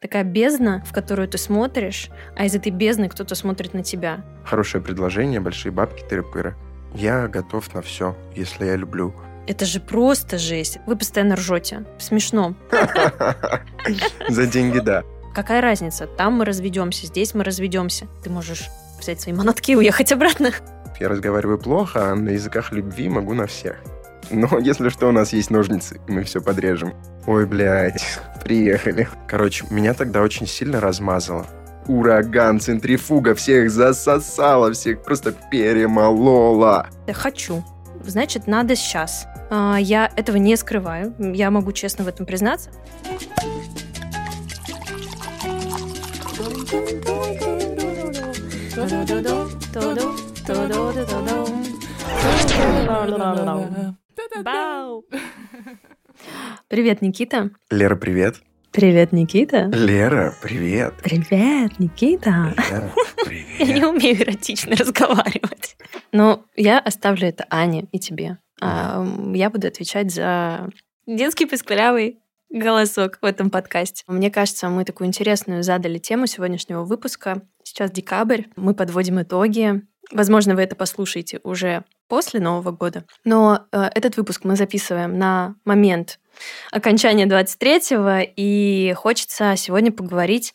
такая бездна, в которую ты смотришь, а из этой бездны кто-то смотрит на тебя. Хорошее предложение, большие бабки, тыры-пыры. Я готов на все, если я люблю. Это же просто жесть. Вы постоянно ржете. Смешно. За деньги, да. Какая разница? Там мы разведемся, здесь мы разведемся. Ты можешь взять свои манатки и уехать обратно. Я разговариваю плохо, а на языках любви могу на всех. Но если что, у нас есть ножницы, и мы все подрежем. Ой, блядь, приехали. Короче, меня тогда очень сильно размазало. Ураган, центрифуга, всех засосала, всех просто перемолола. Я хочу. Значит, надо сейчас. А, я этого не скрываю. Я могу честно в этом признаться. Бау! Привет, Никита. Лера, привет. Привет, Никита. Лера, привет. Привет, Никита. Лера, Я не привет. умею эротично разговаривать. Но я оставлю это Ане и тебе. А, Я буду отвечать за детский писклявый голосок в этом подкасте. Мне кажется, мы такую интересную задали тему сегодняшнего выпуска. Сейчас декабрь, мы подводим итоги. Возможно, вы это послушаете уже после Нового года. Но э, этот выпуск мы записываем на момент окончания 23-го, и хочется сегодня поговорить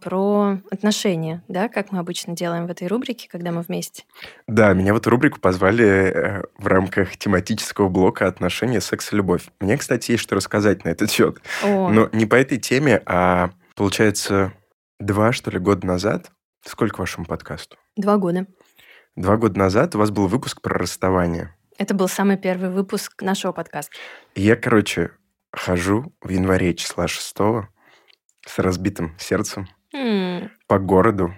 про отношения, да, как мы обычно делаем в этой рубрике, когда мы вместе. Да, меня в эту рубрику позвали э, в рамках тематического блока «Отношения, секс и любовь». Мне, кстати, есть что рассказать на этот счет. О, Но не по этой теме, а, получается, два, что ли, года назад. Сколько вашему подкасту? два года. Два года назад у вас был выпуск про расставание. Это был самый первый выпуск нашего подкаста. Я, короче, хожу в январе числа 6 с разбитым сердцем М, по городу.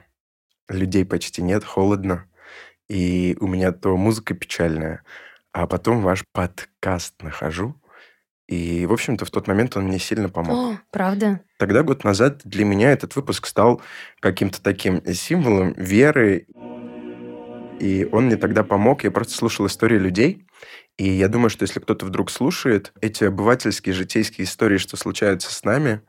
Людей почти нет, холодно. И у меня то музыка печальная, а потом ваш подкаст нахожу. И, в общем-то, в тот момент он мне сильно помог. О, правда? Тогда, год назад, для меня этот выпуск стал каким-то таким символом веры. И он мне тогда помог. Я просто слушал истории людей. И я думаю, что если кто-то вдруг слушает эти обывательские, житейские истории, что случаются с нами,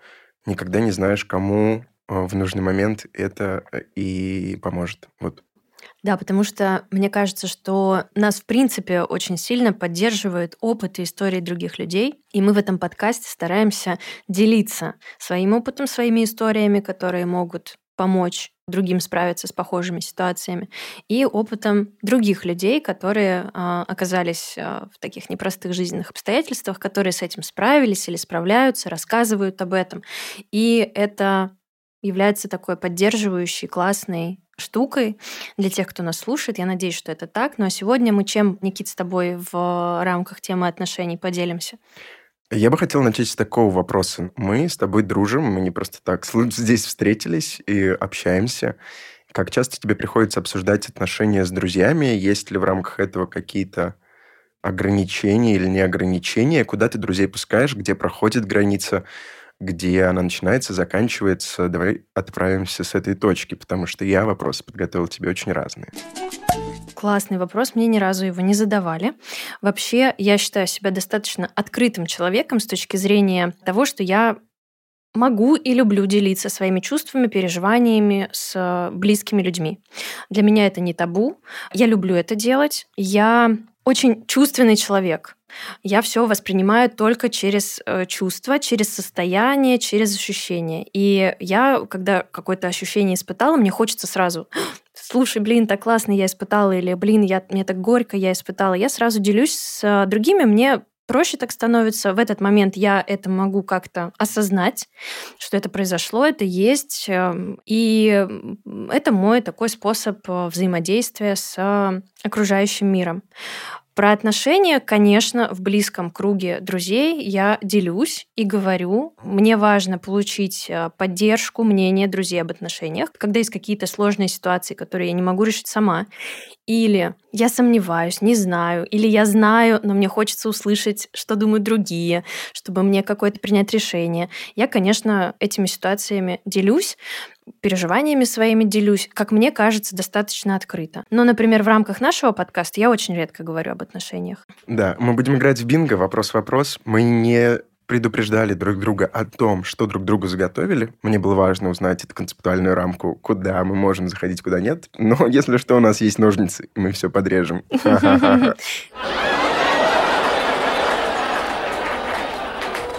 никогда не знаешь, кому э, в нужный момент это э, и поможет. Вот. Да, потому что мне кажется, что нас, в принципе, очень сильно поддерживает опыт и истории других людей. И мы в этом подкасте стараемся делиться своим опытом, своими историями, которые могут помочь другим справиться с похожими ситуациями, и опытом других людей, которые а, оказались а, в таких непростых жизненных обстоятельствах, которые с этим справились или справляются, рассказывают об этом. И это является такой поддерживающей, классной штукой для тех, кто нас слушает. Я надеюсь, что это так. Ну а сегодня мы чем, Никит, с тобой в рамках темы отношений поделимся? Я бы хотел начать с такого вопроса. Мы с тобой дружим, мы не просто так здесь встретились и общаемся. Как часто тебе приходится обсуждать отношения с друзьями? Есть ли в рамках этого какие-то ограничения или не ограничения? Куда ты друзей пускаешь? Где проходит граница? Где она начинается, заканчивается? Давай отправимся с этой точки, потому что я вопросы подготовил тебе очень разные. Классный вопрос, мне ни разу его не задавали. Вообще, я считаю себя достаточно открытым человеком с точки зрения того, что я могу и люблю делиться своими чувствами, переживаниями с близкими людьми. Для меня это не табу. Я люблю это делать. Я очень чувственный человек. Я все воспринимаю только через э, чувства, через состояние, через ощущения. И я, когда какое-то ощущение испытала, мне хочется сразу слушай, блин, так классно я испытала, или, блин, я, мне так горько я испытала. Я сразу делюсь с э, другими, мне проще так становится. В этот момент я это могу как-то осознать, что это произошло, это есть. эм, И это мой такой способ э, взаимодействия с э, окружающим миром. Про отношения, конечно, в близком круге друзей я делюсь и говорю. Мне важно получить э, поддержку, мнение друзей об отношениях. Когда есть какие-то сложные ситуации, которые я не могу решить сама, или я сомневаюсь, не знаю, или я знаю, но мне хочется услышать, что думают другие, чтобы мне какое-то принять решение. Я, конечно, этими ситуациями делюсь, переживаниями своими делюсь, как мне кажется, достаточно открыто. Но, например, в рамках нашего подкаста я очень редко говорю об отношениях. Да, мы будем играть в бинго, вопрос-вопрос. Мы не предупреждали друг друга о том, что друг другу заготовили. Мне было важно узнать эту концептуальную рамку, куда мы можем заходить, куда нет. Но если что, у нас есть ножницы, мы все подрежем.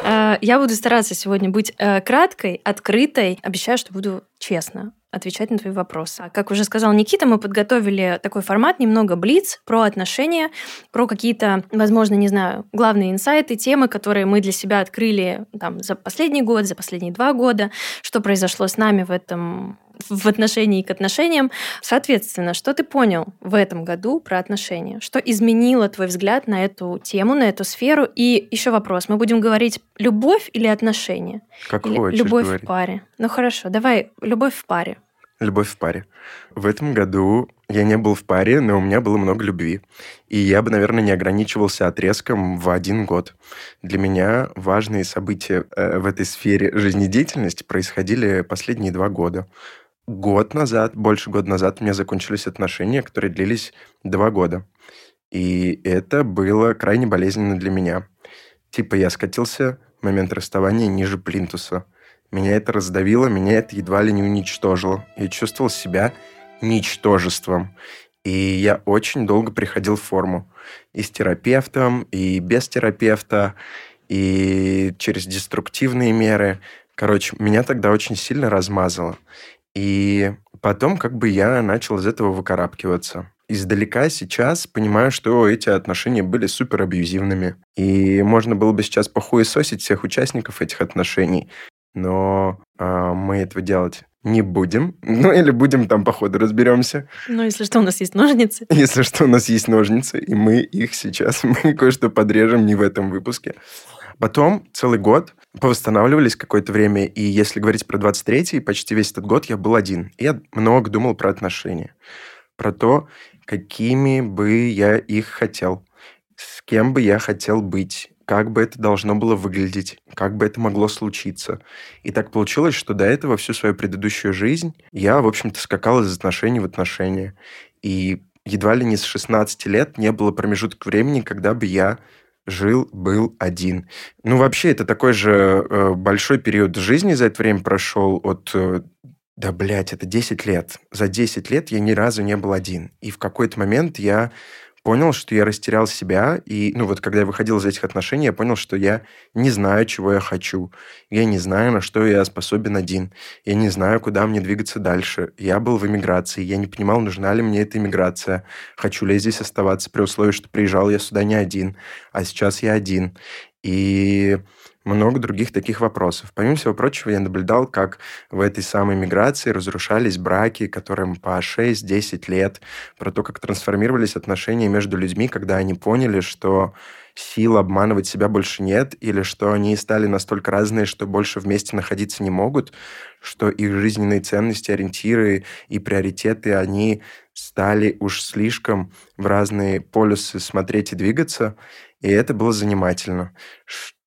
Э, я буду стараться сегодня быть э, краткой, открытой. Обещаю, что буду честно отвечать на твои вопросы. Как уже сказал Никита, мы подготовили такой формат, немного блиц, про отношения, про какие-то, возможно, не знаю, главные инсайты, темы, которые мы для себя открыли там, за последний год, за последние два года, что произошло с нами в этом в отношении к отношениям. Соответственно, что ты понял в этом году про отношения? Что изменило твой взгляд на эту тему, на эту сферу? И еще вопрос. Мы будем говорить любовь или отношения? Как или хочешь Любовь говорить. в паре. Ну хорошо, давай любовь в паре. Любовь в паре. В этом году я не был в паре, но у меня было много любви. И я бы, наверное, не ограничивался отрезком в один год. Для меня важные события э, в этой сфере жизнедеятельности происходили последние два года. Год назад, больше года назад у меня закончились отношения, которые длились два года. И это было крайне болезненно для меня. Типа я скатился в момент расставания ниже плинтуса – меня это раздавило, меня это едва ли не уничтожило. Я чувствовал себя ничтожеством. И я очень долго приходил в форму. И с терапевтом, и без терапевта, и через деструктивные меры. Короче, меня тогда очень сильно размазало. И потом как бы я начал из этого выкарабкиваться. Издалека сейчас понимаю, что эти отношения были супер абьюзивными. И можно было бы сейчас похуесосить всех участников этих отношений но э, мы этого делать не будем. Ну, или будем там по ходу разберемся. Ну, если что, у нас есть ножницы. Если что, у нас есть ножницы, и мы их сейчас, мы кое-что подрежем не в этом выпуске. Потом целый год повосстанавливались какое-то время, и если говорить про 23-й, почти весь этот год я был один. И я много думал про отношения, про то, какими бы я их хотел, с кем бы я хотел быть, как бы это должно было выглядеть, как бы это могло случиться. И так получилось, что до этого всю свою предыдущую жизнь я, в общем-то, скакал из отношений в отношения. И едва ли не с 16 лет не было промежутка времени, когда бы я жил, был один. Ну, вообще, это такой же э, большой период жизни за это время прошел от э, да, блядь, это 10 лет. За 10 лет я ни разу не был один. И в какой-то момент я понял, что я растерял себя, и, ну, вот когда я выходил из этих отношений, я понял, что я не знаю, чего я хочу. Я не знаю, на что я способен один. Я не знаю, куда мне двигаться дальше. Я был в эмиграции, я не понимал, нужна ли мне эта эмиграция. Хочу ли я здесь оставаться при условии, что приезжал я сюда не один, а сейчас я один. И много других таких вопросов. Помимо всего прочего, я наблюдал, как в этой самой миграции разрушались браки, которым по 6-10 лет, про то, как трансформировались отношения между людьми, когда они поняли, что сил обманывать себя больше нет, или что они стали настолько разные, что больше вместе находиться не могут, что их жизненные ценности, ориентиры и приоритеты, они стали уж слишком в разные полюсы смотреть и двигаться, и это было занимательно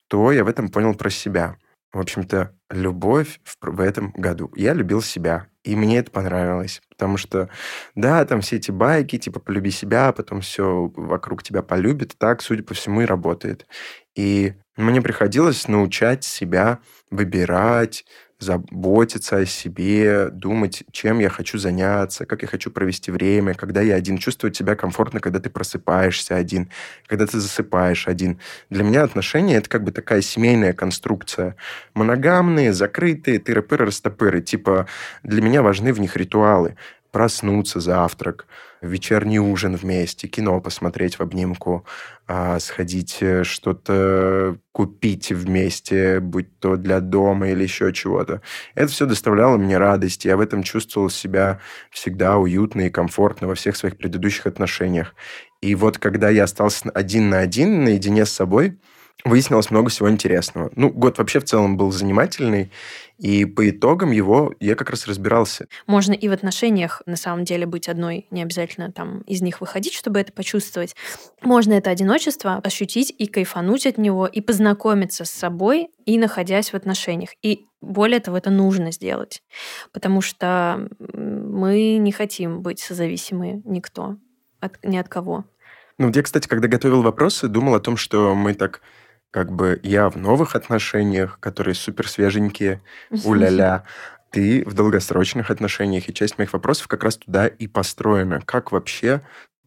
что я в этом понял про себя. В общем-то, любовь в, этом году. Я любил себя, и мне это понравилось. Потому что, да, там все эти байки, типа, полюби себя, а потом все вокруг тебя полюбит. Так, судя по всему, и работает. И мне приходилось научать себя выбирать, заботиться о себе, думать, чем я хочу заняться, как я хочу провести время, когда я один, чувствовать себя комфортно, когда ты просыпаешься один, когда ты засыпаешь один. Для меня отношения — это как бы такая семейная конструкция. Моногамные, закрытые, тыры-пыры, растопыры. Типа для меня важны в них ритуалы проснуться, завтрак, вечерний ужин вместе, кино посмотреть в обнимку, а, сходить э, что-то купить вместе, будь то для дома или еще чего-то. Это все доставляло мне радость. Я в этом чувствовал себя всегда уютно и комфортно во всех своих предыдущих отношениях. И вот когда я остался один на один, наедине с собой, выяснилось много всего интересного. Ну, год вообще в целом был занимательный, и по итогам его я как раз разбирался. Можно и в отношениях, на самом деле, быть одной, не обязательно там из них выходить, чтобы это почувствовать. Можно это одиночество ощутить и кайфануть от него, и познакомиться с собой, и находясь в отношениях. И более того, это нужно сделать, потому что мы не хотим быть созависимы никто, от, ни от кого. Ну, я, кстати, когда готовил вопросы, думал о том, что мы так как бы я в новых отношениях, которые супер свеженькие, у-ля-ля, ты в долгосрочных отношениях, и часть моих вопросов как раз туда и построена. Как вообще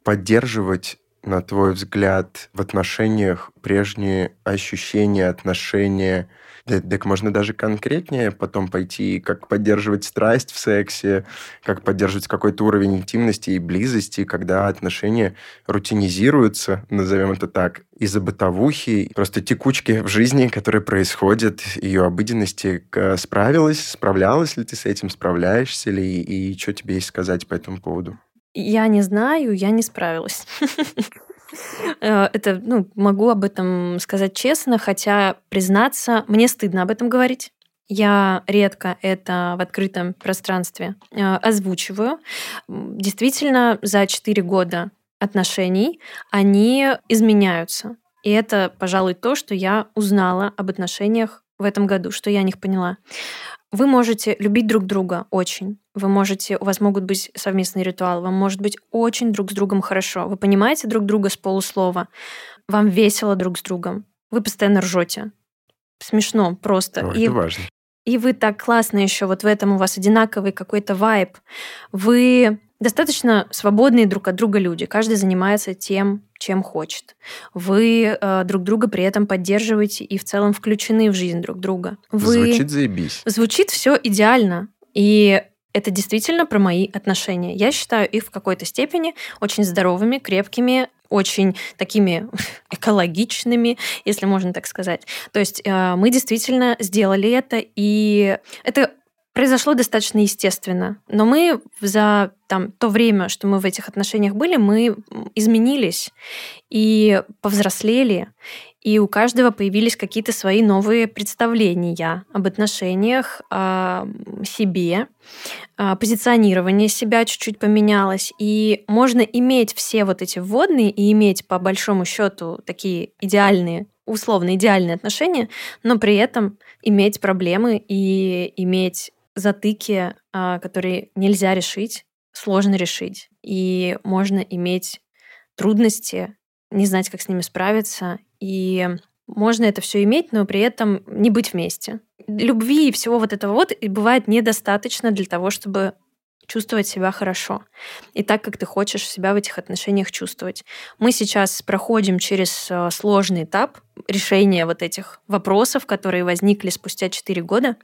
поддерживать на твой взгляд, в отношениях прежние ощущения, отношения? Да, так можно даже конкретнее потом пойти, как поддерживать страсть в сексе, как поддерживать какой-то уровень интимности и близости, когда отношения рутинизируются, назовем это так, из-за бытовухи, просто текучки в жизни, которые происходят, ее обыденности. Справилась, справлялась ли ты с этим, справляешься ли, и что тебе есть сказать по этому поводу? Я не знаю, я не справилась. Э, это, ну, могу об этом сказать честно, хотя, признаться, мне стыдно об этом говорить. Я редко это в открытом пространстве э, озвучиваю. Действительно, за 4 года отношений они изменяются. И это, пожалуй, то, что я узнала об отношениях в этом году, что я о них поняла. Вы можете любить друг друга очень. Вы можете, у вас могут быть совместные ритуалы, вам может быть очень друг с другом хорошо. Вы понимаете друг друга с полуслова. Вам весело друг с другом. Вы постоянно ржете. Смешно просто. Ой, и, это важно. И вы так классно еще, вот в этом у вас одинаковый какой-то вайб. Вы достаточно свободные друг от друга люди. Каждый занимается тем, чем хочет. Вы э, друг друга при этом поддерживаете и в целом включены в жизнь друг друга. Вы... Звучит заебись. Звучит все идеально. И это действительно про мои отношения. Я считаю их в какой-то степени очень здоровыми, крепкими, очень такими экологичными, если можно так сказать. То есть э, мы действительно сделали это, и это произошло достаточно естественно. Но мы за там, то время, что мы в этих отношениях были, мы изменились и повзрослели, и у каждого появились какие-то свои новые представления об отношениях, о себе, позиционирование себя чуть-чуть поменялось. И можно иметь все вот эти вводные и иметь по большому счету такие идеальные условно идеальные отношения, но при этом иметь проблемы и иметь затыки, а, которые нельзя решить, сложно решить. И можно иметь трудности, не знать, как с ними справиться. И можно это все иметь, но при этом не быть вместе. Любви и всего вот этого вот бывает недостаточно для того, чтобы чувствовать себя хорошо. И так, как ты хочешь себя в этих отношениях чувствовать. Мы сейчас проходим через э, сложный этап решения вот этих вопросов, которые возникли спустя 4 года.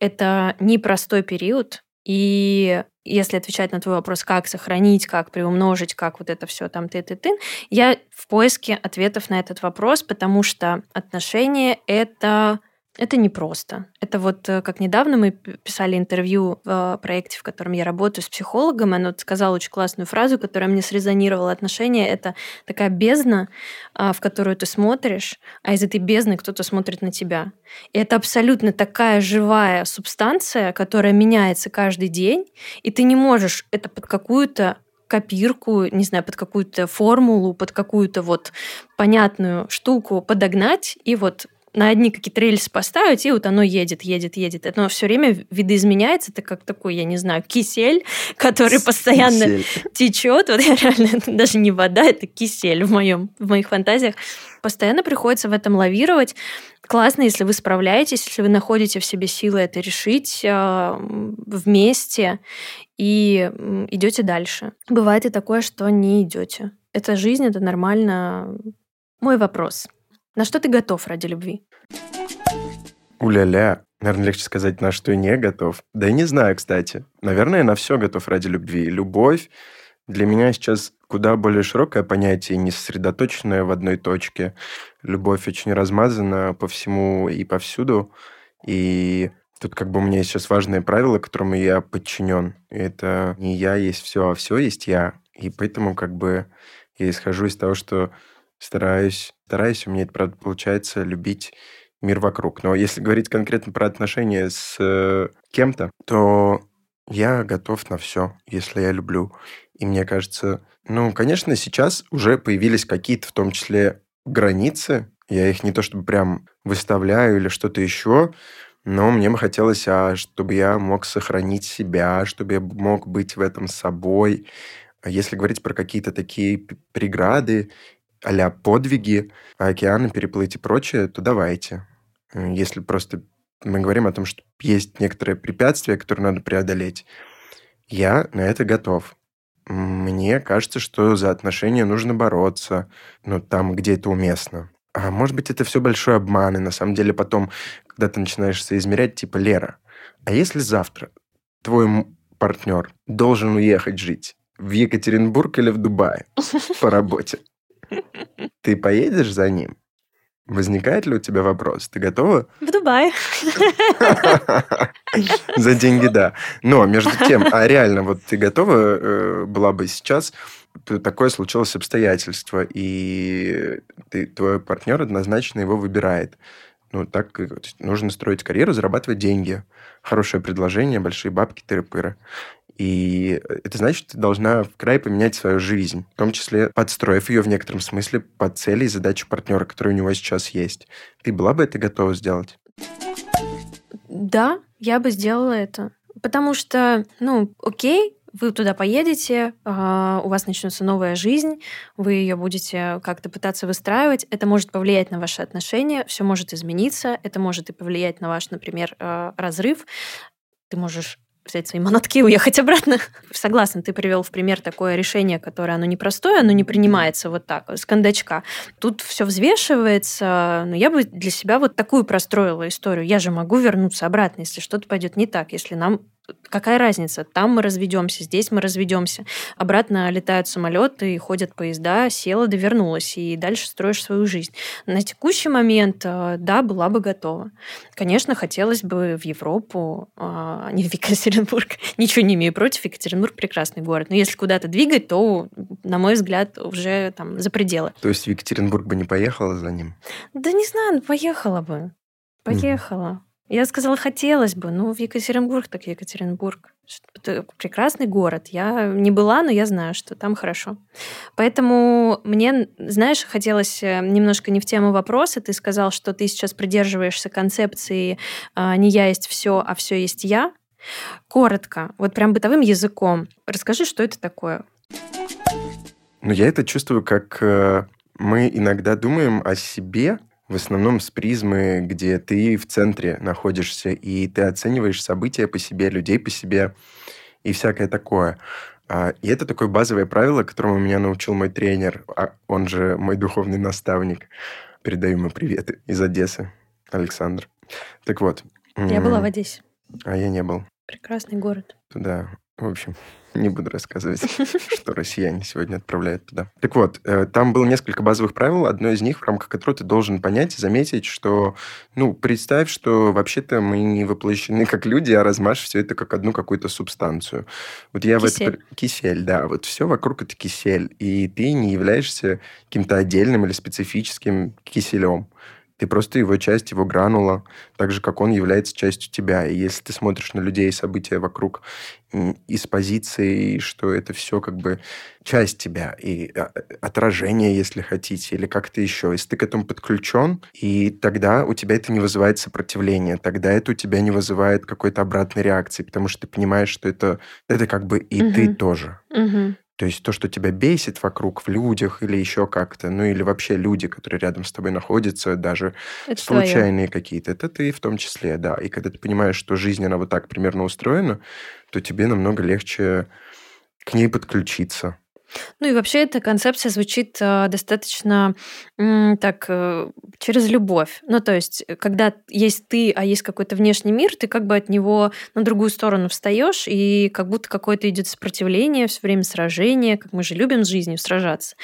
Это непростой период, и если отвечать на твой вопрос, как сохранить, как приумножить, как вот это все там ты ты ты, я в поиске ответов на этот вопрос, потому что отношения это это непросто. Это вот э, как недавно мы писали интервью в проекте, в котором я работаю с психологом, и она вот сказала очень классную фразу, которая мне срезонировала. Отношения — это такая бездна, а, в которую ты смотришь, а из этой бездны кто-то смотрит на тебя. И это абсолютно такая живая субстанция, которая меняется каждый день, и ты не можешь это под какую-то копирку, не знаю, под какую-то формулу, под какую-то вот понятную штуку подогнать и вот на одни какие-то рельсы поставить, и вот оно едет, едет, едет. Это все время видоизменяется, это как такой, я не знаю, кисель, который постоянно кисель. течет. Вот я реально, это даже не вода, это кисель в, моем, в моих фантазиях. Постоянно приходится в этом лавировать. Классно, если вы справляетесь, если вы находите в себе силы это решить э, вместе и идете дальше. Бывает и такое, что не идете. Это жизнь, это нормально. Мой вопрос – на что ты готов ради любви? Уля-ля. Наверное, легче сказать, на что не готов. Да и не знаю, кстати. Наверное, на все готов ради любви. Любовь для меня сейчас куда более широкое понятие, не сосредоточенное в одной точке. Любовь очень размазана по всему и повсюду. И тут как бы у меня есть сейчас важное правило, которому я подчинен. Это не я есть все, а все есть я. И поэтому как бы я исхожу из того, что стараюсь, стараюсь, у меня это, правда, получается, любить мир вокруг. Но если говорить конкретно про отношения с э, кем-то, то я готов на все, если я люблю. И мне кажется, ну, конечно, сейчас уже появились какие-то, в том числе, границы. Я их не то чтобы прям выставляю или что-то еще, но мне бы хотелось, а, чтобы я мог сохранить себя, чтобы я мог быть в этом собой. А если говорить про какие-то такие преграды а подвиги, океаны переплыть и прочее, то давайте. Если просто мы говорим о том, что есть некоторые препятствия, которые надо преодолеть, я на это готов. Мне кажется, что за отношения нужно бороться, ну, там, где это уместно. А может быть, это все большой обман, и на самом деле потом, когда ты начинаешь соизмерять, типа, Лера, а если завтра твой партнер должен уехать жить в Екатеринбург или в Дубай по работе, ты поедешь за ним? Возникает ли у тебя вопрос? Ты готова? В Дубае. За деньги, да. Но, между тем, а реально, вот ты готова э, была бы сейчас такое случилось обстоятельство, и ты, твой партнер однозначно его выбирает. Ну, так нужно строить карьеру, зарабатывать деньги. Хорошее предложение, большие бабки, тыры-пыры. И это значит, ты должна в край поменять свою жизнь, в том числе подстроив ее в некотором смысле под цели и задачи партнера, которые у него сейчас есть. Ты была бы это готова сделать? Да, я бы сделала это. Потому что, ну, окей, вы туда поедете, а, у вас начнется новая жизнь, вы ее будете как-то пытаться выстраивать. Это может повлиять на ваши отношения, все может измениться, это может и повлиять на ваш, например, а, разрыв. Ты можешь взять свои манатки и уехать обратно. Согласна, ты привел в пример такое решение, которое оно непростое, оно не принимается вот так, с кондачка. Тут все взвешивается, но я бы для себя вот такую простроила историю. Я же могу вернуться обратно, если что-то пойдет не так, если нам какая разница? Там мы разведемся, здесь мы разведемся. Обратно летают самолеты, ходят поезда, села, довернулась, и дальше строишь свою жизнь. На текущий момент, э, да, была бы готова. Конечно, хотелось бы в Европу, а, а не в Екатеринбург. Ничего не имею против, Екатеринбург прекрасный город. Но если куда-то двигать, то, на мой взгляд, уже там за пределы. То есть в Екатеринбург бы не поехала за ним? Да не знаю, поехала бы. Поехала. Я сказала, хотелось бы. Ну, в Екатеринбург так Екатеринбург. Это прекрасный город. Я не была, но я знаю, что там хорошо. Поэтому мне, знаешь, хотелось э, немножко не в тему вопроса. Ты сказал, что ты сейчас придерживаешься концепции а, «не я есть все, а все есть я». Коротко, вот прям бытовым языком. Расскажи, что это такое. Ну, я это чувствую, как э, мы иногда думаем о себе в основном с призмы, где ты в центре находишься, и ты оцениваешь события по себе, людей по себе и всякое такое. А, и это такое базовое правило, которому меня научил мой тренер, а он же мой духовный наставник. Передаю ему приветы из Одессы, Александр. Так вот. Я была в Одессе. А я не был. Прекрасный город. Да, в общем, не буду рассказывать, что россияне сегодня отправляют туда. Так вот, э, там было несколько базовых правил. Одно из них, в рамках которого ты должен понять и заметить, что, ну, представь, что вообще-то мы не воплощены как люди, а размажь все это как одну какую-то субстанцию. Вот я кисель. в это... Кисель, да. Вот все вокруг это кисель. И ты не являешься каким-то отдельным или специфическим киселем. Ты просто его часть, его гранула, так же, как он является частью тебя. И если ты смотришь на людей и события вокруг из позиции, что это все как бы часть тебя и а, отражение, если хотите, или как-то еще. Если ты к этому подключен, и тогда у тебя это не вызывает сопротивления, тогда это у тебя не вызывает какой-то обратной реакции, потому что ты понимаешь, что это, это как бы и угу. ты тоже. Угу. То есть то, что тебя бесит вокруг, в людях или еще как-то, ну или вообще люди, которые рядом с тобой находятся, даже это случайные какие-то, это ты в том числе, да. И когда ты понимаешь, что жизнь, она вот так примерно устроена, то тебе намного легче к ней подключиться. Ну и вообще эта концепция звучит э, достаточно так э, через любовь. Ну то есть, э, когда есть ты, а есть какой-то внешний мир, ты как бы от него на другую сторону встаешь, и как будто какое-то идет сопротивление, все время сражение, как мы же любим с жизнью сражаться.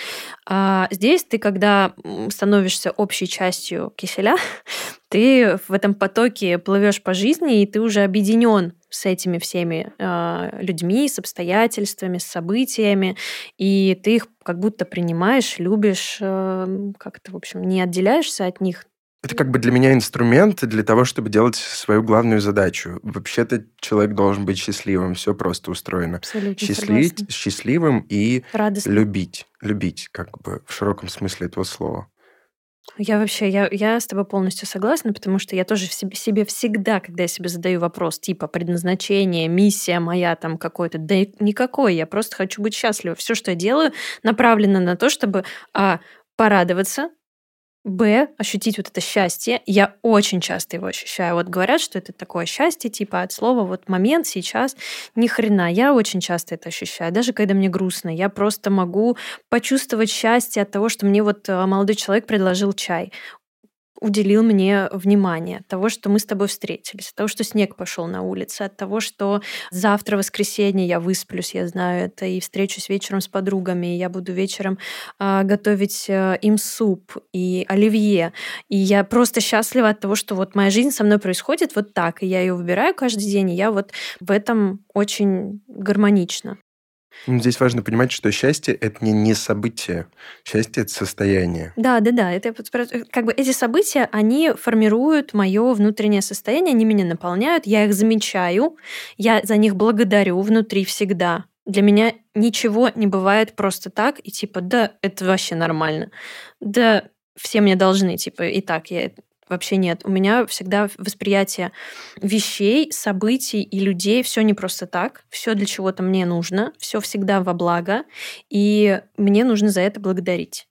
А здесь ты, когда становишься общей частью киселя, ты в этом потоке плывешь по жизни, и ты уже объединен с этими всеми э, людьми, с обстоятельствами, с событиями, и ты их как будто принимаешь, любишь, э, как-то, в общем, не отделяешься от них. Это как бы для меня инструмент для того, чтобы делать свою главную задачу. Вообще-то человек должен быть счастливым, все просто устроено. Абсолютно Счастлить, счастливым и Радостным. любить. Любить, как бы в широком смысле этого слова. Я вообще, я, я с тобой полностью согласна, потому что я тоже в себе, себе всегда, когда я себе задаю вопрос типа предназначение, миссия моя там какой-то, да никакой, я просто хочу быть счастлива. Все, что я делаю, направлено на то, чтобы а, порадоваться, Б, ощутить вот это счастье. Я очень часто его ощущаю. Вот говорят, что это такое счастье, типа от слова вот момент, сейчас. Ни хрена. Я очень часто это ощущаю. Даже когда мне грустно, я просто могу почувствовать счастье от того, что мне вот э, молодой человек предложил чай уделил мне внимание, от того, что мы с тобой встретились, от того, что снег пошел на улице, от того, что завтра воскресенье я высплюсь, я знаю это, и встречусь вечером с подругами, и я буду вечером э, готовить э, им суп и оливье. И я просто счастлива от того, что вот моя жизнь со мной происходит вот так, и я ее выбираю каждый день, и я вот в этом очень гармонично. Ну, здесь важно понимать, что счастье – это не, не событие. Счастье – это состояние. Да, да, да. Это как бы эти события, они формируют мое внутреннее состояние, они меня наполняют, я их замечаю, я за них благодарю внутри всегда. Для меня ничего не бывает просто так, и типа, да, это вообще нормально. Да, все мне должны, типа, и так я вообще нет. У меня всегда восприятие вещей, событий и людей все не просто так, все для чего-то мне нужно, все всегда во благо, и мне нужно за это благодарить.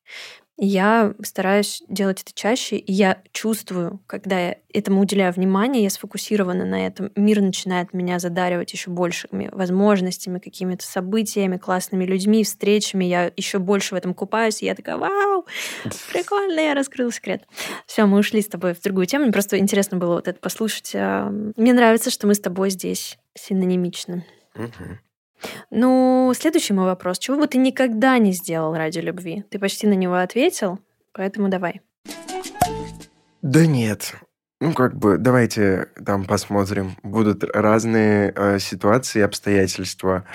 Я стараюсь делать это чаще, и я чувствую, когда я этому уделяю внимание, я сфокусирована на этом, мир начинает меня задаривать еще большими возможностями, какими-то событиями, классными людьми, встречами. Я еще больше в этом купаюсь, и я такая, вау, прикольно, я раскрыла секрет. Все, мы ушли с тобой в другую тему. Мне просто интересно было вот это послушать. А, мне нравится, что мы с тобой здесь синонимичны. Угу. Ну, следующий мой вопрос. Чего бы ты никогда не сделал ради любви? Ты почти на него ответил, поэтому давай. Да нет. Ну, как бы, давайте там посмотрим. Будут разные э, ситуации, обстоятельства,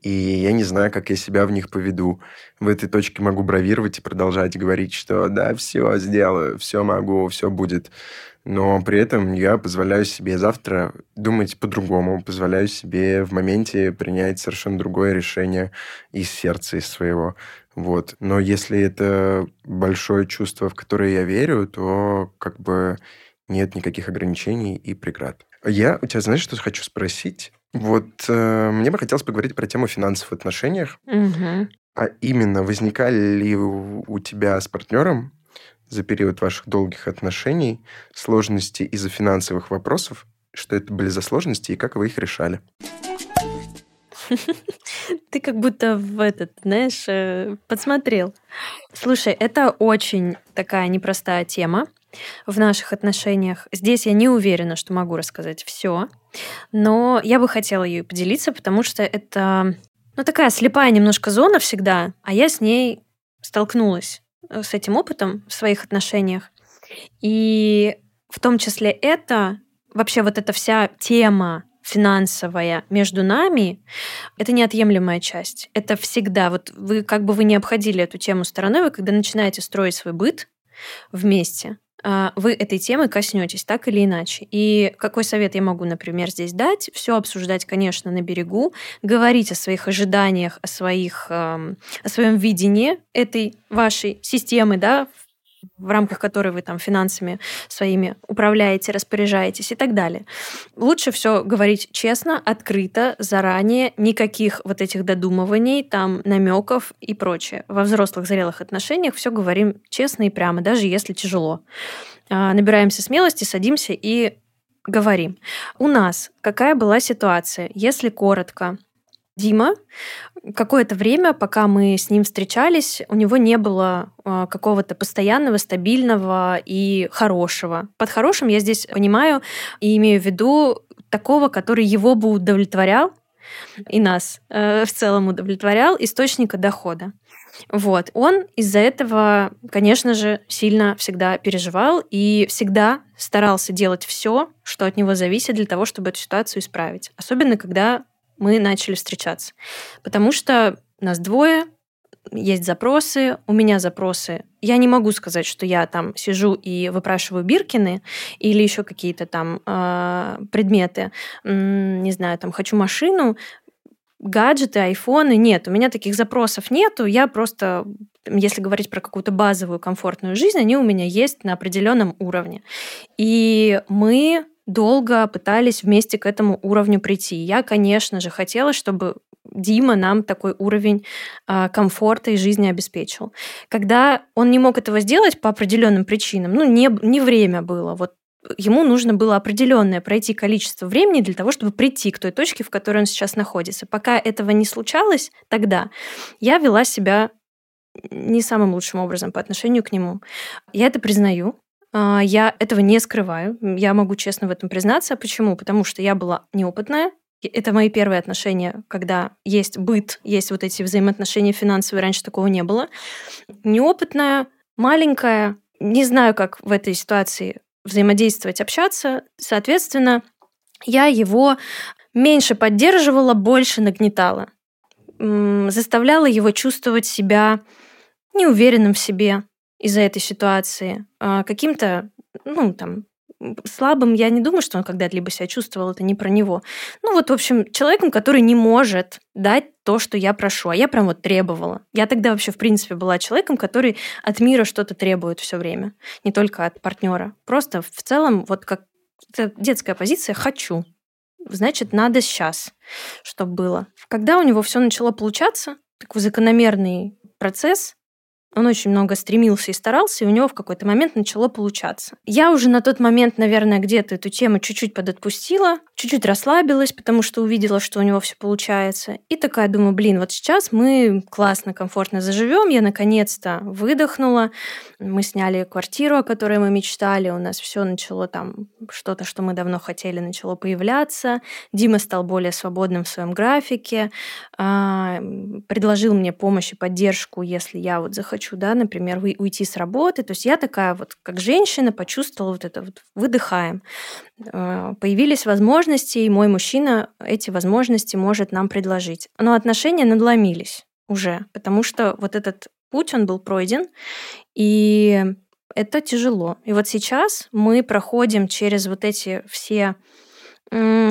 и я не знаю, как я себя в них поведу. В этой точке могу бравировать и продолжать говорить, что да, все сделаю, все могу, все будет но при этом я позволяю себе завтра думать по-другому, позволяю себе в моменте принять совершенно другое решение из сердца, из своего. Вот. Но если это большое чувство, в которое я верю, то как бы нет никаких ограничений и преград. Я у тебя, знаешь, что хочу спросить? Вот э, мне бы хотелось поговорить про тему финансов в отношениях. Угу. А именно, возникали ли у, у тебя с партнером за период ваших долгих отношений сложности из-за финансовых вопросов? Что это были за сложности и как вы их решали? Ты как будто в этот, знаешь, э, подсмотрел. Слушай, это очень такая непростая тема в наших отношениях. Здесь я не уверена, что могу рассказать все, но я бы хотела ее поделиться, потому что это ну, такая слепая немножко зона всегда, а я с ней столкнулась. Э, с этим опытом в своих отношениях. И в том числе это, вообще вот эта вся тема финансовая между нами, это неотъемлемая часть. Это всегда, вот вы как бы вы не обходили эту тему стороной, вы когда начинаете строить свой быт вместе, вы этой темы коснетесь так или иначе. И какой совет я могу, например, здесь дать? Все обсуждать, конечно, на берегу, говорить о своих ожиданиях, о, своих, о своем видении этой вашей системы, да, в рамках которой вы там финансами своими управляете, распоряжаетесь и так далее. Лучше все говорить честно, открыто, заранее, никаких вот этих додумываний, там намеков и прочее. Во взрослых зрелых отношениях все говорим честно и прямо, даже если тяжело. А, набираемся смелости, садимся и говорим. У нас какая была ситуация? Если коротко, Дима какое-то время, пока мы с ним встречались, у него не было э, какого-то постоянного, стабильного и хорошего. Под хорошим я здесь понимаю и имею в виду такого, который его бы удовлетворял и нас э, в целом удовлетворял источника дохода. Вот. Он из-за этого, конечно же, сильно всегда переживал и всегда старался делать все, что от него зависит для того, чтобы эту ситуацию исправить. Особенно, когда мы начали встречаться. Потому что нас двое, есть запросы, у меня запросы. Я не могу сказать, что я там сижу и выпрашиваю биркины или еще какие-то там э, предметы. Не знаю, там хочу машину, гаджеты, айфоны. Нет, у меня таких запросов нету. Я просто, если говорить про какую-то базовую комфортную жизнь, они у меня есть на определенном уровне. И мы долго пытались вместе к этому уровню прийти. Я, конечно же, хотела, чтобы Дима нам такой уровень а, комфорта и жизни обеспечил. Когда он не мог этого сделать по определенным причинам, ну, не, не время было, вот ему нужно было определенное пройти количество времени для того, чтобы прийти к той точке, в которой он сейчас находится. Пока этого не случалось, тогда я вела себя не самым лучшим образом по отношению к нему. Я это признаю, я этого не скрываю. Я могу честно в этом признаться. Почему? Потому что я была неопытная. Это мои первые отношения, когда есть быт, есть вот эти взаимоотношения финансовые. Раньше такого не было. Неопытная, маленькая, не знаю, как в этой ситуации взаимодействовать, общаться. Соответственно, я его меньше поддерживала, больше нагнетала. Заставляла его чувствовать себя неуверенным в себе из-за этой ситуации, а каким-то, ну, там, слабым, я не думаю, что он когда-либо себя чувствовал, это не про него. Ну вот, в общем, человеком, который не может дать то, что я прошу, а я прям вот требовала. Я тогда вообще, в принципе, была человеком, который от мира что-то требует все время, не только от партнера. Просто в целом, вот как детская позиция «хочу», значит, надо сейчас, чтобы было. Когда у него все начало получаться, такой закономерный процесс, он очень много стремился и старался, и у него в какой-то момент начало получаться. Я уже на тот момент, наверное, где-то эту тему чуть-чуть подотпустила, чуть-чуть расслабилась, потому что увидела, что у него все получается. И такая думаю, блин, вот сейчас мы классно, комфортно заживем. Я наконец-то выдохнула. Мы сняли квартиру, о которой мы мечтали. У нас все начало там, что-то, что мы давно хотели, начало появляться. Дима стал более свободным в своем графике. А, предложил мне помощь и поддержку, если я вот захочу хочу, да, например, уйти с работы. То есть я такая вот, как женщина, почувствовала вот это вот, выдыхаем. Э, появились возможности, и мой мужчина эти возможности может нам предложить. Но отношения надломились уже, потому что вот этот путь, он был пройден, и это тяжело. И вот сейчас мы проходим через вот эти все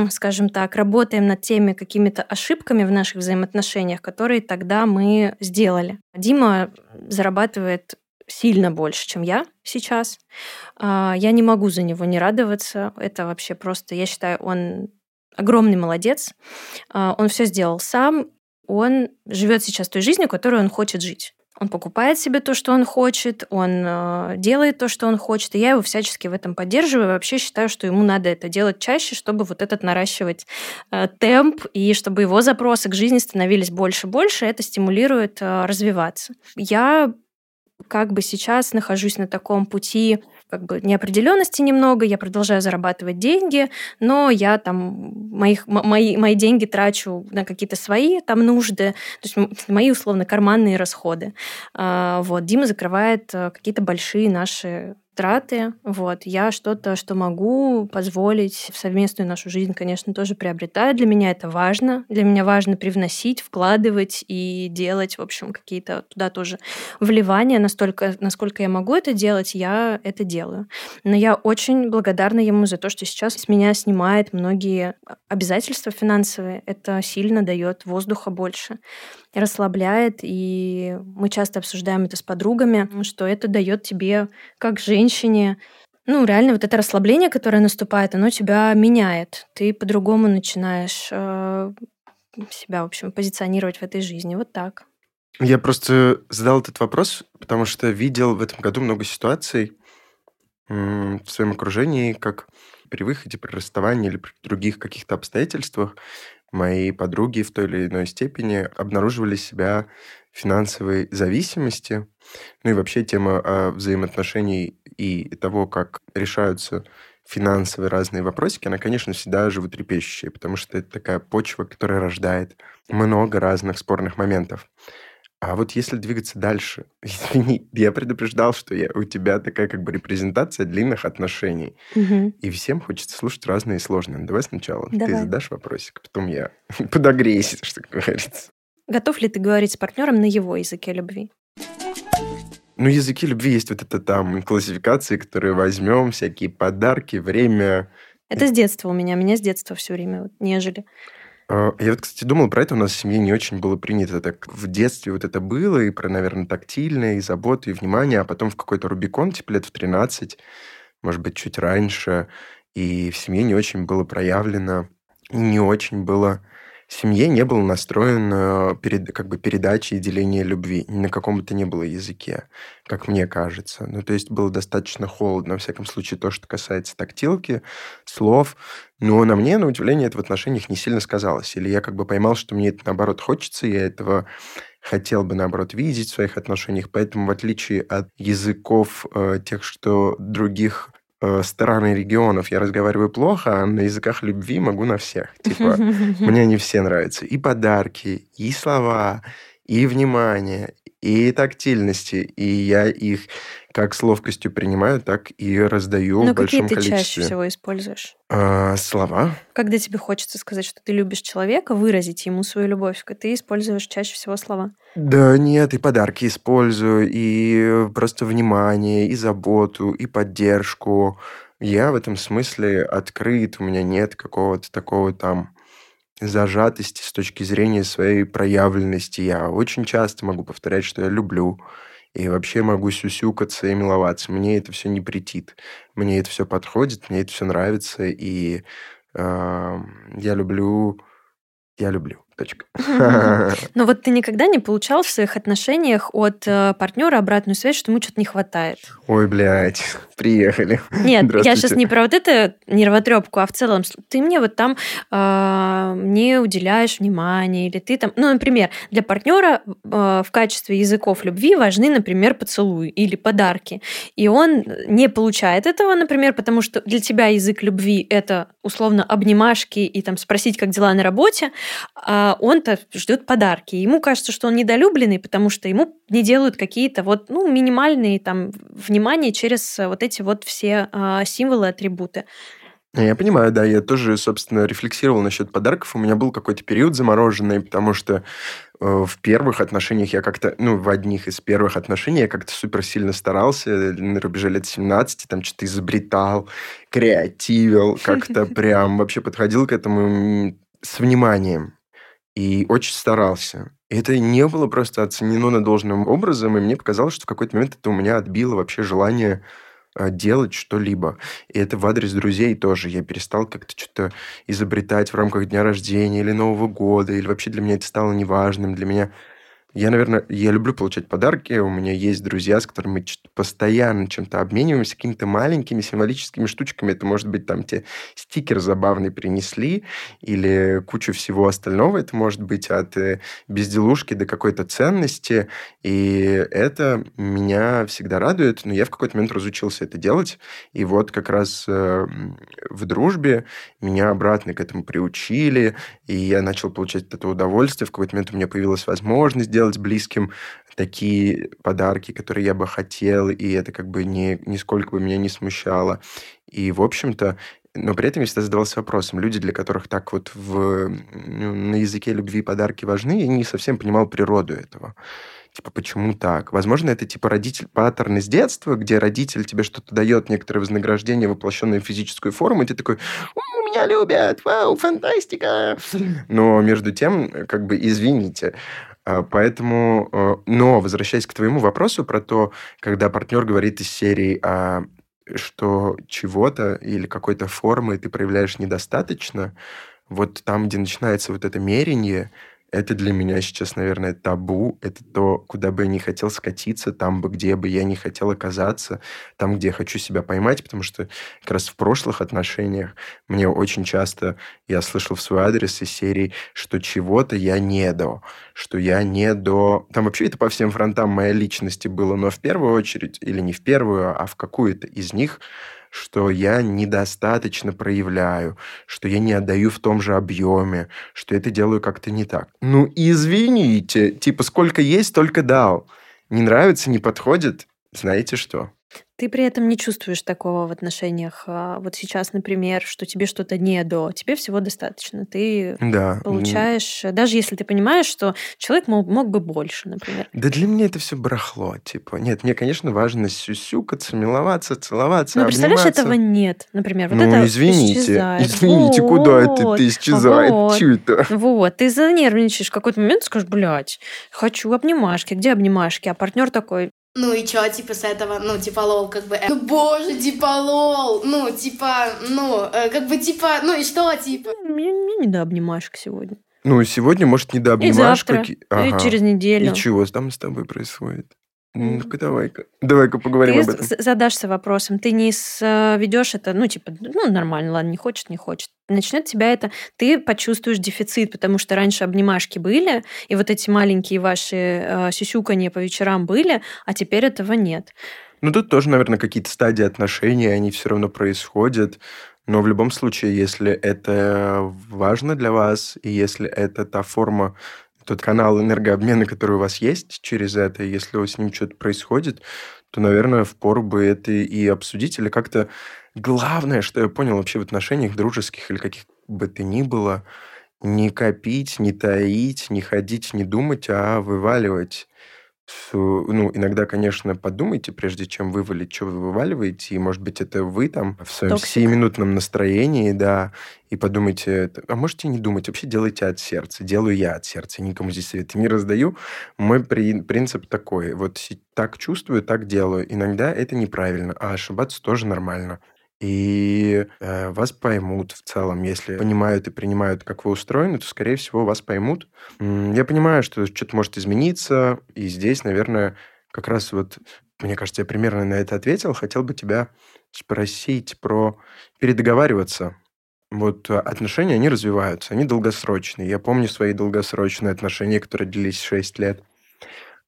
скажем так, работаем над теми какими-то ошибками в наших взаимоотношениях, которые тогда мы сделали. Дима зарабатывает сильно больше, чем я сейчас. А, я не могу за него не радоваться. Это вообще просто, я считаю, он огромный молодец. А, он все сделал сам. Он живет сейчас той жизнью, которую он хочет жить. Он покупает себе то, что он хочет, он э, делает то, что он хочет, и я его всячески в этом поддерживаю. Вообще считаю, что ему надо это делать чаще, чтобы вот этот наращивать э, темп, и чтобы его запросы к жизни становились больше и больше, это стимулирует э, развиваться. Я как бы сейчас нахожусь на таком пути как бы неопределенности немного, я продолжаю зарабатывать деньги, но я там моих, мои, мои деньги трачу на какие-то свои там нужды, то есть мои условно карманные расходы. А, вот, Дима закрывает э, какие-то большие наши траты. Вот. Я что-то, что могу позволить в совместную нашу жизнь, конечно, тоже приобретаю. Для меня это важно. Для меня важно привносить, вкладывать и делать, в общем, какие-то туда тоже вливания. Настолько, насколько я могу это делать, я это делаю. Но я очень благодарна ему за то, что сейчас с меня снимает многие обязательства финансовые. Это сильно дает воздуха больше расслабляет, и мы часто обсуждаем это с подругами, что это дает тебе, как женщине, ну, реально вот это расслабление, которое наступает, оно тебя меняет. Ты по-другому начинаешь э, себя, в общем, позиционировать в этой жизни. Вот так. Я просто задал этот вопрос, потому что видел в этом году много ситуаций в своем окружении, как при выходе, при расставании или при других каких-то обстоятельствах мои подруги в той или иной степени обнаруживали себя финансовой зависимости. Ну и вообще тема а, взаимоотношений и того, как решаются финансовые разные вопросики, она, конечно, всегда животрепещущая, потому что это такая почва, которая рождает много разных спорных моментов. А вот если двигаться дальше, извини, я предупреждал, что я, у тебя такая как бы репрезентация длинных отношений. Угу. И всем хочется слушать разные и сложные. Давай сначала Давай. ты задашь вопросик, потом я подогреюсь, что говорится. Готов ли ты говорить с партнером на его языке любви? Ну, языки любви есть вот это там классификации, которые возьмем, всякие подарки, время. Это с детства у меня. Меня с детства все время вот нежели. А, я вот, кстати, думал про это. У нас в семье не очень было принято так. В детстве вот это было, и про, наверное, тактильное, и заботу, и внимание, а потом в какой-то Рубикон, типа лет в 13, может быть, чуть раньше, и в семье не очень было проявлено, не очень было семье не был настроен э, перед, как бы передачи и деления любви. Ни на каком-то не было языке, как мне кажется. Ну, то есть было достаточно холодно, во всяком случае, то, что касается тактилки, слов. Но на мне, на удивление, это в отношениях не сильно сказалось. Или я как бы поймал, что мне это, наоборот, хочется, я этого хотел бы, наоборот, видеть в своих отношениях. Поэтому, в отличие от языков э, тех, что других э, стран и регионов я разговариваю плохо, а на языках любви могу на всех. Типа, мне они все нравятся. И подарки, и слова, и внимание, и тактильности. И я их как с ловкостью принимаю, так и раздаю Ну, в большом какие ты чаще количестве. всего используешь? А, слова. Когда тебе хочется сказать, что ты любишь человека, выразить ему свою любовь, ты используешь чаще всего слова. Да нет, и подарки использую, и просто внимание, и заботу, и поддержку. Я в этом смысле открыт, у меня нет какого-то такого там зажатости с точки зрения своей проявленности. Я очень часто могу повторять, что я люблю, и вообще могу сюсюкаться и миловаться. Мне это все не претит. Мне это все подходит, мне это все нравится, и э, я люблю... Я люблю. Точка. Но вот ты никогда не получал в своих отношениях от э, партнера обратную связь, что ему что-то не хватает? Ой, блядь, приехали. Нет, я сейчас не про вот это нервотрепку, а в целом ты мне вот там э, не уделяешь внимания, или ты там, ну, например, для партнера э, в качестве языков любви важны, например, поцелуи или подарки, и он не получает этого, например, потому что для тебя язык любви это условно обнимашки и там спросить, как дела на работе, а он-то ждет подарки. Ему кажется, что он недолюбленный, потому что ему не делают какие-то вот ну минимальные там внимания через вот эти вот все а, символы, атрибуты. Ну, Я понимаю, да, я тоже, собственно, рефлексировал насчет подарков. У меня был какой-то период замороженный, потому что э, в первых отношениях я как-то, ну, в одних из первых отношений я как-то супер сильно старался, на рубеже лет 17, там что-то изобретал, креативил, как-то прям вообще подходил к этому с вниманием и очень старался. И это не было просто оценено на должным образом, и мне показалось, что в какой-то момент это у меня отбило вообще желание а, делать что-либо. И это в адрес друзей тоже. Я перестал как-то что-то изобретать в рамках дня рождения или Нового года, или вообще для меня это стало неважным. Для меня... Я, наверное, я люблю получать подарки. У меня есть друзья, с которыми мы постоянно чем-то обмениваемся, какими-то маленькими символическими штучками. Это может быть там те стикер забавный принесли или кучу всего остального. Это может быть от э, безделушки до какой-то ценности. И это меня всегда радует. Но я в какой-то момент разучился это делать. И вот как раз э, в дружбе меня обратно к этому приучили. И я начал получать этого удовольствие. В какой-то момент у меня появилась возможность делать близким такие подарки, которые я бы хотел. И это как бы не, нисколько бы меня не смущало. И, в общем-то, но при этом я всегда задавался вопросом. Люди, для которых так вот в, ну, на языке любви подарки важны, я не совсем понимал природу этого. Типа, почему так? Возможно, это типа родитель паттерн из детства, где родитель тебе что-то дает, некоторое вознаграждение, воплощенное в физическую форму, и ты такой, «О, меня любят, вау, фантастика. Но между тем, как бы, извините, Поэтому, э, но возвращаясь к твоему вопросу про то, когда партнер говорит из серии, а, что чего-то или какой-то формы ты проявляешь недостаточно, вот там, где начинается вот это мерение, это для меня сейчас, наверное, табу. Это то, куда бы я не хотел скатиться, там бы, где бы я не хотел оказаться, там, где я хочу себя поймать, потому что как раз в прошлых отношениях мне очень часто я слышал в свой адрес из серии, что чего-то я не до, что я не до... Там вообще это по всем фронтам моей личности было, но в первую очередь, или не в первую, а в какую-то из них, что я недостаточно проявляю, что я не отдаю в том же объеме, что это делаю как-то не так. Ну, извините, типа, сколько есть, столько дал. Не нравится, не подходит, знаете что? Ты при этом не чувствуешь такого в отношениях. а, Вот сейчас, например, что тебе что-то не до, тебе всего достаточно. Ты Да. получаешь, э, даже если ты понимаешь, что человек мог, мог бы больше, например. Да для меня это все барахло, типа. Нет, мне, конечно, важно сюсюкаться, миловаться, целоваться, Ну, представляешь, обниматься. этого нет, например. Вот ну, это извините, исчезает. извините, куда это Вот, ты исчезает? вот. Чё это? Вот, ты занервничаешь в какой-то момент, скажешь, блядь, хочу обнимашки, где обнимашки? А партнер такой, Ну и чё, типа, с этого, ну, типа, лол, как бы, э, ну, боже, типа, лол, ну, типа, ну, э, как бы, типа, ну и что, типа? мне, мне не до обнимашек сегодня. Ну, сегодня, может, не до И обнимашек. завтра, какие- и Ага. через И неделю. чего там с тобой происходит? Ну-ка, давай-ка. Давай-ка поговорим Ты об этом. задашься вопросом, ты не ведешь это, ну, типа, ну, нормально, ладно, не хочет, не хочет. Начнет тебя это, ты почувствуешь дефицит, потому что раньше обнимашки были, и вот эти маленькие ваши э, сюсюканье по вечерам были, а теперь этого нет. Ну, тут тоже, наверное, какие-то стадии отношений, они все равно происходят. Но в любом случае, если это важно для вас, и если это та форма, тот канал энергообмена, который у вас есть через это, если с ним что-то происходит, то, наверное, впору бы это и обсудить, или как-то... Главное, что я понял вообще в отношениях дружеских или каких бы то ни было, не копить, не таить, не ходить, не думать, а вываливать. Всё- Ну, иногда, конечно, подумайте, прежде чем вывалить, что вы вываливаете, и, может быть, это вы там в своем toxic. сиюминутном настроении, да, и подумайте, а можете не думать, вообще делайте от сердца, делаю я от сердца, никому здесь советы не раздаю. Мой при- принцип такой, вот так чувствую, так делаю. Иногда это неправильно, а ошибаться тоже нормально. И э, вас поймут в целом. Если понимают и принимают, как вы устроены, то, скорее всего, вас поймут. Я понимаю, что что-то может измениться, и здесь, наверное, как раз вот, мне кажется, я примерно на это ответил. Хотел бы тебя спросить про передоговариваться. Вот э, отношения, они развиваются, они долгосрочные. Я помню свои долгосрочные отношения, которые длились 6 лет.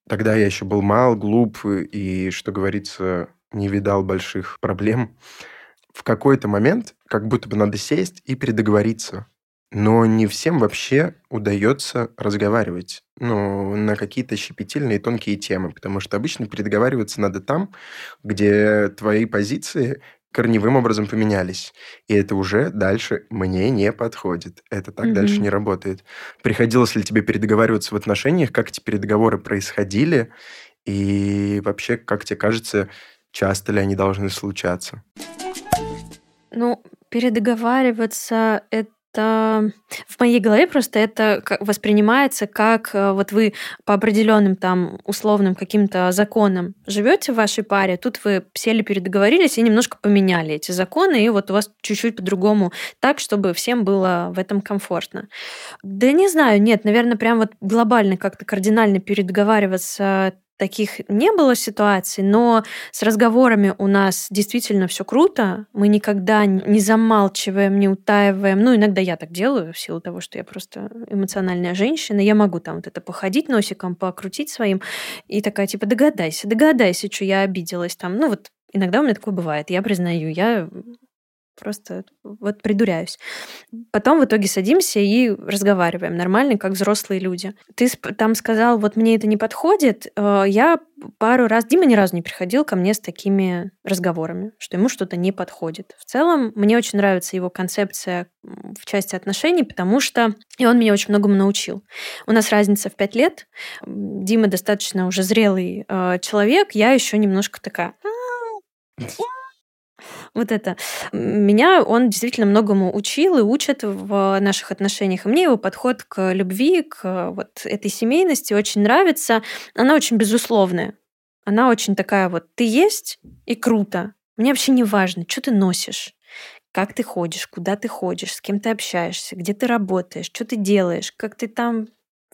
Тогда я еще был мал, глуп и, что говорится, не видал больших проблем. В какой-то момент как будто бы надо сесть и передоговориться. Но не всем вообще удается разговаривать ну, на какие-то щепетильные тонкие темы, потому что обычно передоговариваться надо там, где твои позиции корневым образом поменялись. И это уже дальше мне не подходит. Это так дальше Мгм. не работает. Приходилось ли тебе передоговариваться в отношениях? Как эти переговоры происходили? И вообще, как тебе кажется, часто ли они должны случаться? Ну, передоговариваться это в моей голове просто это воспринимается как э, вот вы по определенным там условным каким-то законам живете в вашей паре, тут вы сели, передоговорились и немножко поменяли эти законы, и вот у вас чуть-чуть по-другому так, чтобы всем было в этом комфортно. Да не знаю, нет, наверное, прям вот глобально как-то кардинально передоговариваться таких не было ситуаций, но с разговорами у нас действительно все круто. Мы никогда не замалчиваем, не утаиваем. Ну, иногда я так делаю в силу того, что я просто эмоциональная женщина. Я могу там вот это походить носиком, покрутить своим. И такая, типа, догадайся, догадайся, что я обиделась там. Ну, вот иногда у меня такое бывает. Я признаю, я просто вот придуряюсь. Потом в итоге садимся и разговариваем нормально, как взрослые люди. Ты там сказал, вот мне это не подходит. Э, Я пару раз... Дима ни разу не приходил ко мне с такими разговорами, что ему что-то не подходит. В целом, мне очень нравится его концепция в части отношений, потому что и он меня очень многому научил. У нас разница в пять лет. Дима достаточно уже зрелый э, человек, я еще немножко такая... Вот это. Меня он действительно многому учил и учит в наших отношениях. И мне его подход к любви, к вот этой семейности очень нравится. Она очень безусловная. Она очень такая вот, ты есть и круто. Мне вообще не важно, что ты носишь, как ты ходишь, куда ты ходишь, с кем ты общаешься, где ты работаешь, что ты делаешь, как ты там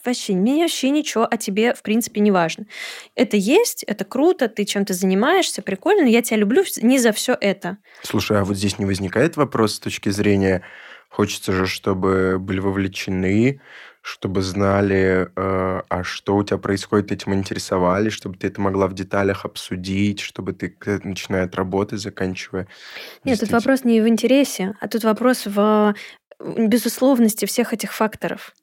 Вообще, мне вообще ничего о тебе, в принципе, не важно. Это есть, это круто, ты чем-то занимаешься, прикольно, но я тебя люблю не за все это. Слушай, а вот здесь не возникает вопрос с точки зрения, хочется же, чтобы были вовлечены, чтобы знали, э, а что у тебя происходит, этим интересовались, чтобы ты это могла в деталях обсудить, чтобы ты, начиная от работы, заканчивая... Нет, тут вопрос не в интересе, а тут вопрос в э, безусловности всех этих факторов.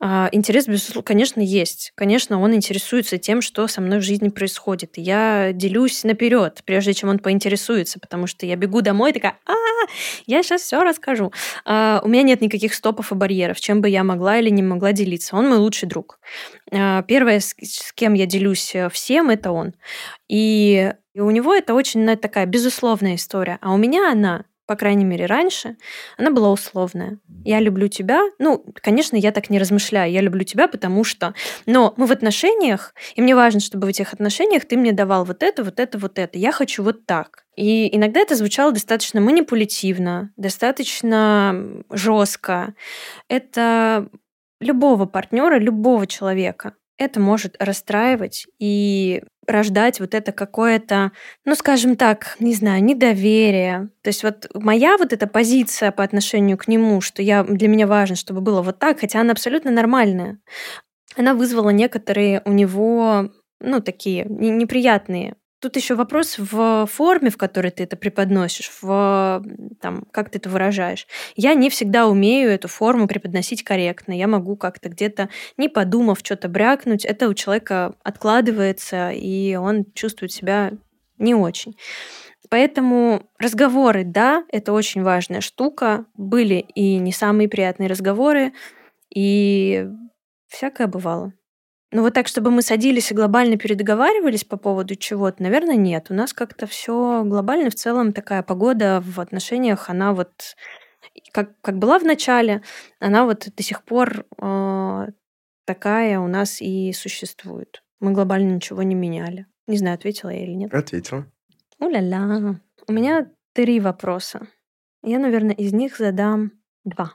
А, Интерес, безусловно, конечно, есть. Конечно, он интересуется тем, что со мной в жизни происходит. Я делюсь наперед, прежде чем он поинтересуется, потому что я бегу домой такая, а, я сейчас все расскажу. А, У меня нет никаких стопов и барьеров, чем бы я могла или не могла делиться. Он мой лучший друг. А, Первое, с кем я делюсь э, всем, это он. И у него это очень ну, такая безусловная история. А у меня она, по крайней мере, раньше, она была условная. Я люблю тебя. Ну, конечно, я так не размышляю. Я люблю тебя, потому что... Но мы в отношениях, и мне важно, чтобы в этих отношениях ты мне давал вот это, вот это, вот это. Я хочу вот так. И иногда это звучало достаточно манипулятивно, достаточно жестко. Это любого партнера, любого человека это может расстраивать и рождать вот это какое-то, ну, скажем так, не знаю, недоверие. То есть вот моя вот эта позиция по отношению к нему, что я, для меня важно, чтобы было вот так, хотя она абсолютно нормальная, она вызвала некоторые у него, ну, такие неприятные Тут еще вопрос в форме, в которой ты это преподносишь, в там, как ты это выражаешь. Я не всегда умею эту форму преподносить корректно. Я могу как-то где-то, не подумав, что-то брякнуть. Это у человека откладывается, и он чувствует себя не очень. Поэтому разговоры, да, это очень важная штука. Были и не самые приятные разговоры, и всякое бывало. Ну вот так, чтобы мы садились и глобально передоговаривались по поводу чего-то, наверное, нет. У нас как-то все глобально в целом такая погода в отношениях, она вот как, как была в начале, она вот до сих пор э, такая у нас и существует. Мы глобально ничего не меняли. Не знаю, ответила я или нет. Ответила. У-ля-ля. У меня три вопроса. Я, наверное, из них задам два.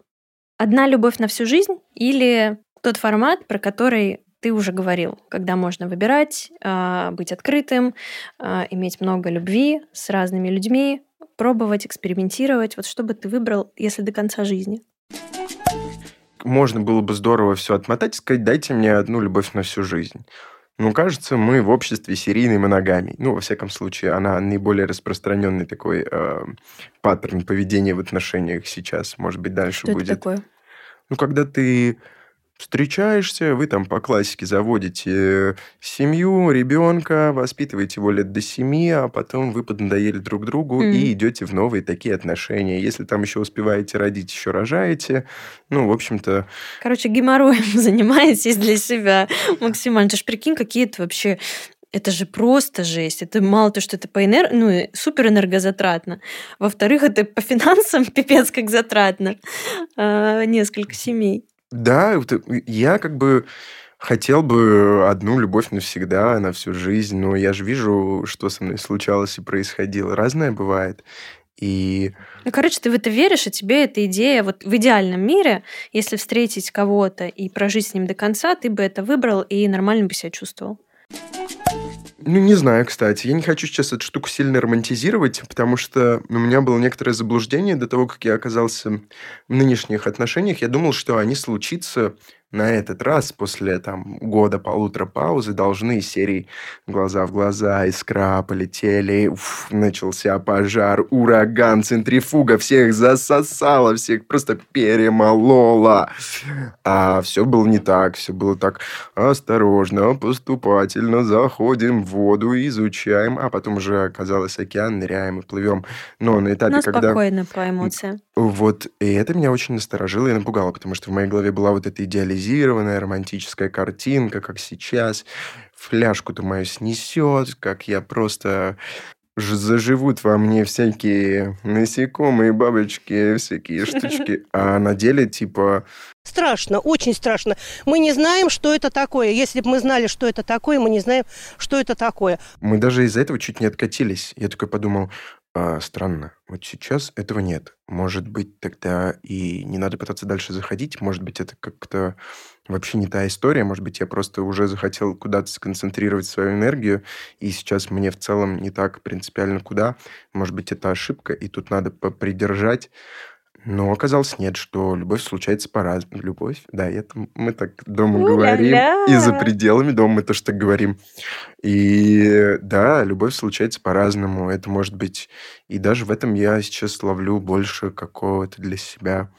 Одна любовь на всю жизнь или тот формат, про который ты уже говорил, когда можно выбирать, а, быть открытым, а, иметь много любви с разными людьми, пробовать, экспериментировать. Вот что бы ты выбрал, если до конца жизни? Можно было бы здорово все отмотать и сказать, дайте мне одну любовь на всю жизнь. Ну, кажется, мы в обществе серийной моногамии. Ну, во всяком случае, она наиболее распространенный такой э, паттерн поведения в отношениях сейчас. Может быть, дальше что будет. Это такое? Ну, когда ты встречаешься, вы там по классике заводите семью, ребенка, воспитываете его лет до семи, а потом вы поднадоели друг другу mm. и идете в новые такие отношения. Если там еще успеваете родить, еще рожаете. Ну, в общем-то... Короче, геморроем занимаетесь для себя максимально. Ты ж прикинь, какие это вообще это же просто жесть. Это мало то, что это по энер... ну, супер энергозатратно. Во-вторых, это по финансам пипец как затратно. А, несколько семей. Да, я как бы хотел бы одну любовь навсегда, на всю жизнь, но я же вижу, что со мной случалось и происходило. Разное бывает. И... Ну, короче, ты в это веришь, и тебе эта идея вот в идеальном мире, если встретить кого-то и прожить с ним до конца, ты бы это выбрал и нормально бы себя чувствовал. Ну, не знаю, кстати. Я не хочу сейчас эту штуку сильно романтизировать, потому что у меня было некоторое заблуждение до того, как я оказался в нынешних отношениях. Я думал, что они случатся на этот раз, после там, года-полутора паузы, должны серии «Глаза в глаза», «Искра», полетели, уф, начался пожар, ураган, центрифуга, всех засосало, всех просто перемололо. А все было не так, все было так осторожно, поступательно, заходим в воду, изучаем, а потом уже оказалось океан, ныряем и плывем. Но на этапе, Но когда... спокойно по эмоциям. Вот, и это меня очень насторожило и напугало, потому что в моей голове была вот эта идеализированная романтическая картинка, как сейчас. Фляжку-то мою снесет, как я просто заживут во мне всякие насекомые, бабочки, всякие штучки. А на деле, типа... Страшно, очень страшно. Мы не знаем, что это такое. Если бы мы знали, что это такое, мы не знаем, что это такое. Мы даже из-за этого чуть не откатились. Я такой подумал, а, странно. Вот сейчас этого нет. Может быть, тогда и не надо пытаться дальше заходить. Может быть, это как-то вообще не та история. Может быть, я просто уже захотел куда-то сконцентрировать свою энергию, и сейчас мне в целом не так принципиально куда. Может быть, это ошибка, и тут надо попридержать но оказалось нет, что любовь случается по-разному. Любовь, да, это мы так дома говорим. И за пределами дома мы тоже так говорим. И да, любовь случается по-разному. Это может быть... И даже в этом я сейчас ловлю больше какого-то для себя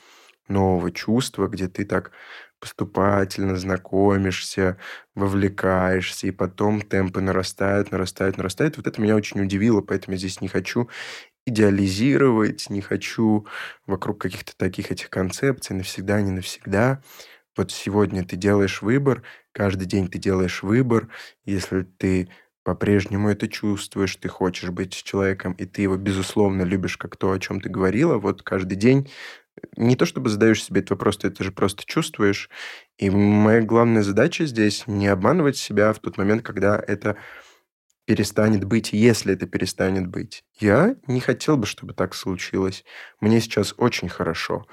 нового чувства, где ты так поступательно знакомишься, вовлекаешься, и потом темпы нарастают, нарастают, нарастают. Вот это меня очень удивило, поэтому я здесь не хочу идеализировать, не хочу вокруг каких-то таких этих концепций навсегда, не навсегда. Вот сегодня ты делаешь выбор, каждый день ты делаешь выбор. Если ты по-прежнему это чувствуешь, ты хочешь быть с человеком, и ты его, безусловно, любишь как то, о чем ты говорила, вот каждый день не то чтобы задаешь себе этот вопрос, ты это же просто чувствуешь. И моя главная задача здесь не обманывать себя в тот момент, когда это перестанет быть, если это перестанет быть. Я не хотел бы, чтобы так случилось. Мне сейчас очень хорошо.